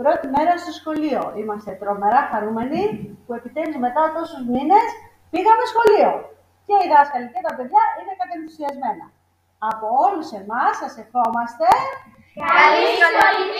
Πρώτη μέρα στο σχολείο. Είμαστε τρομερά χαρούμενοι που επιτέλους μετά τόσους μήνες πήγαμε σχολείο. Και οι δάσκαλοι και τα παιδιά είναι κατενθουσιασμένα. Από όλους εμάς σας ευχόμαστε... Καλή σχολική!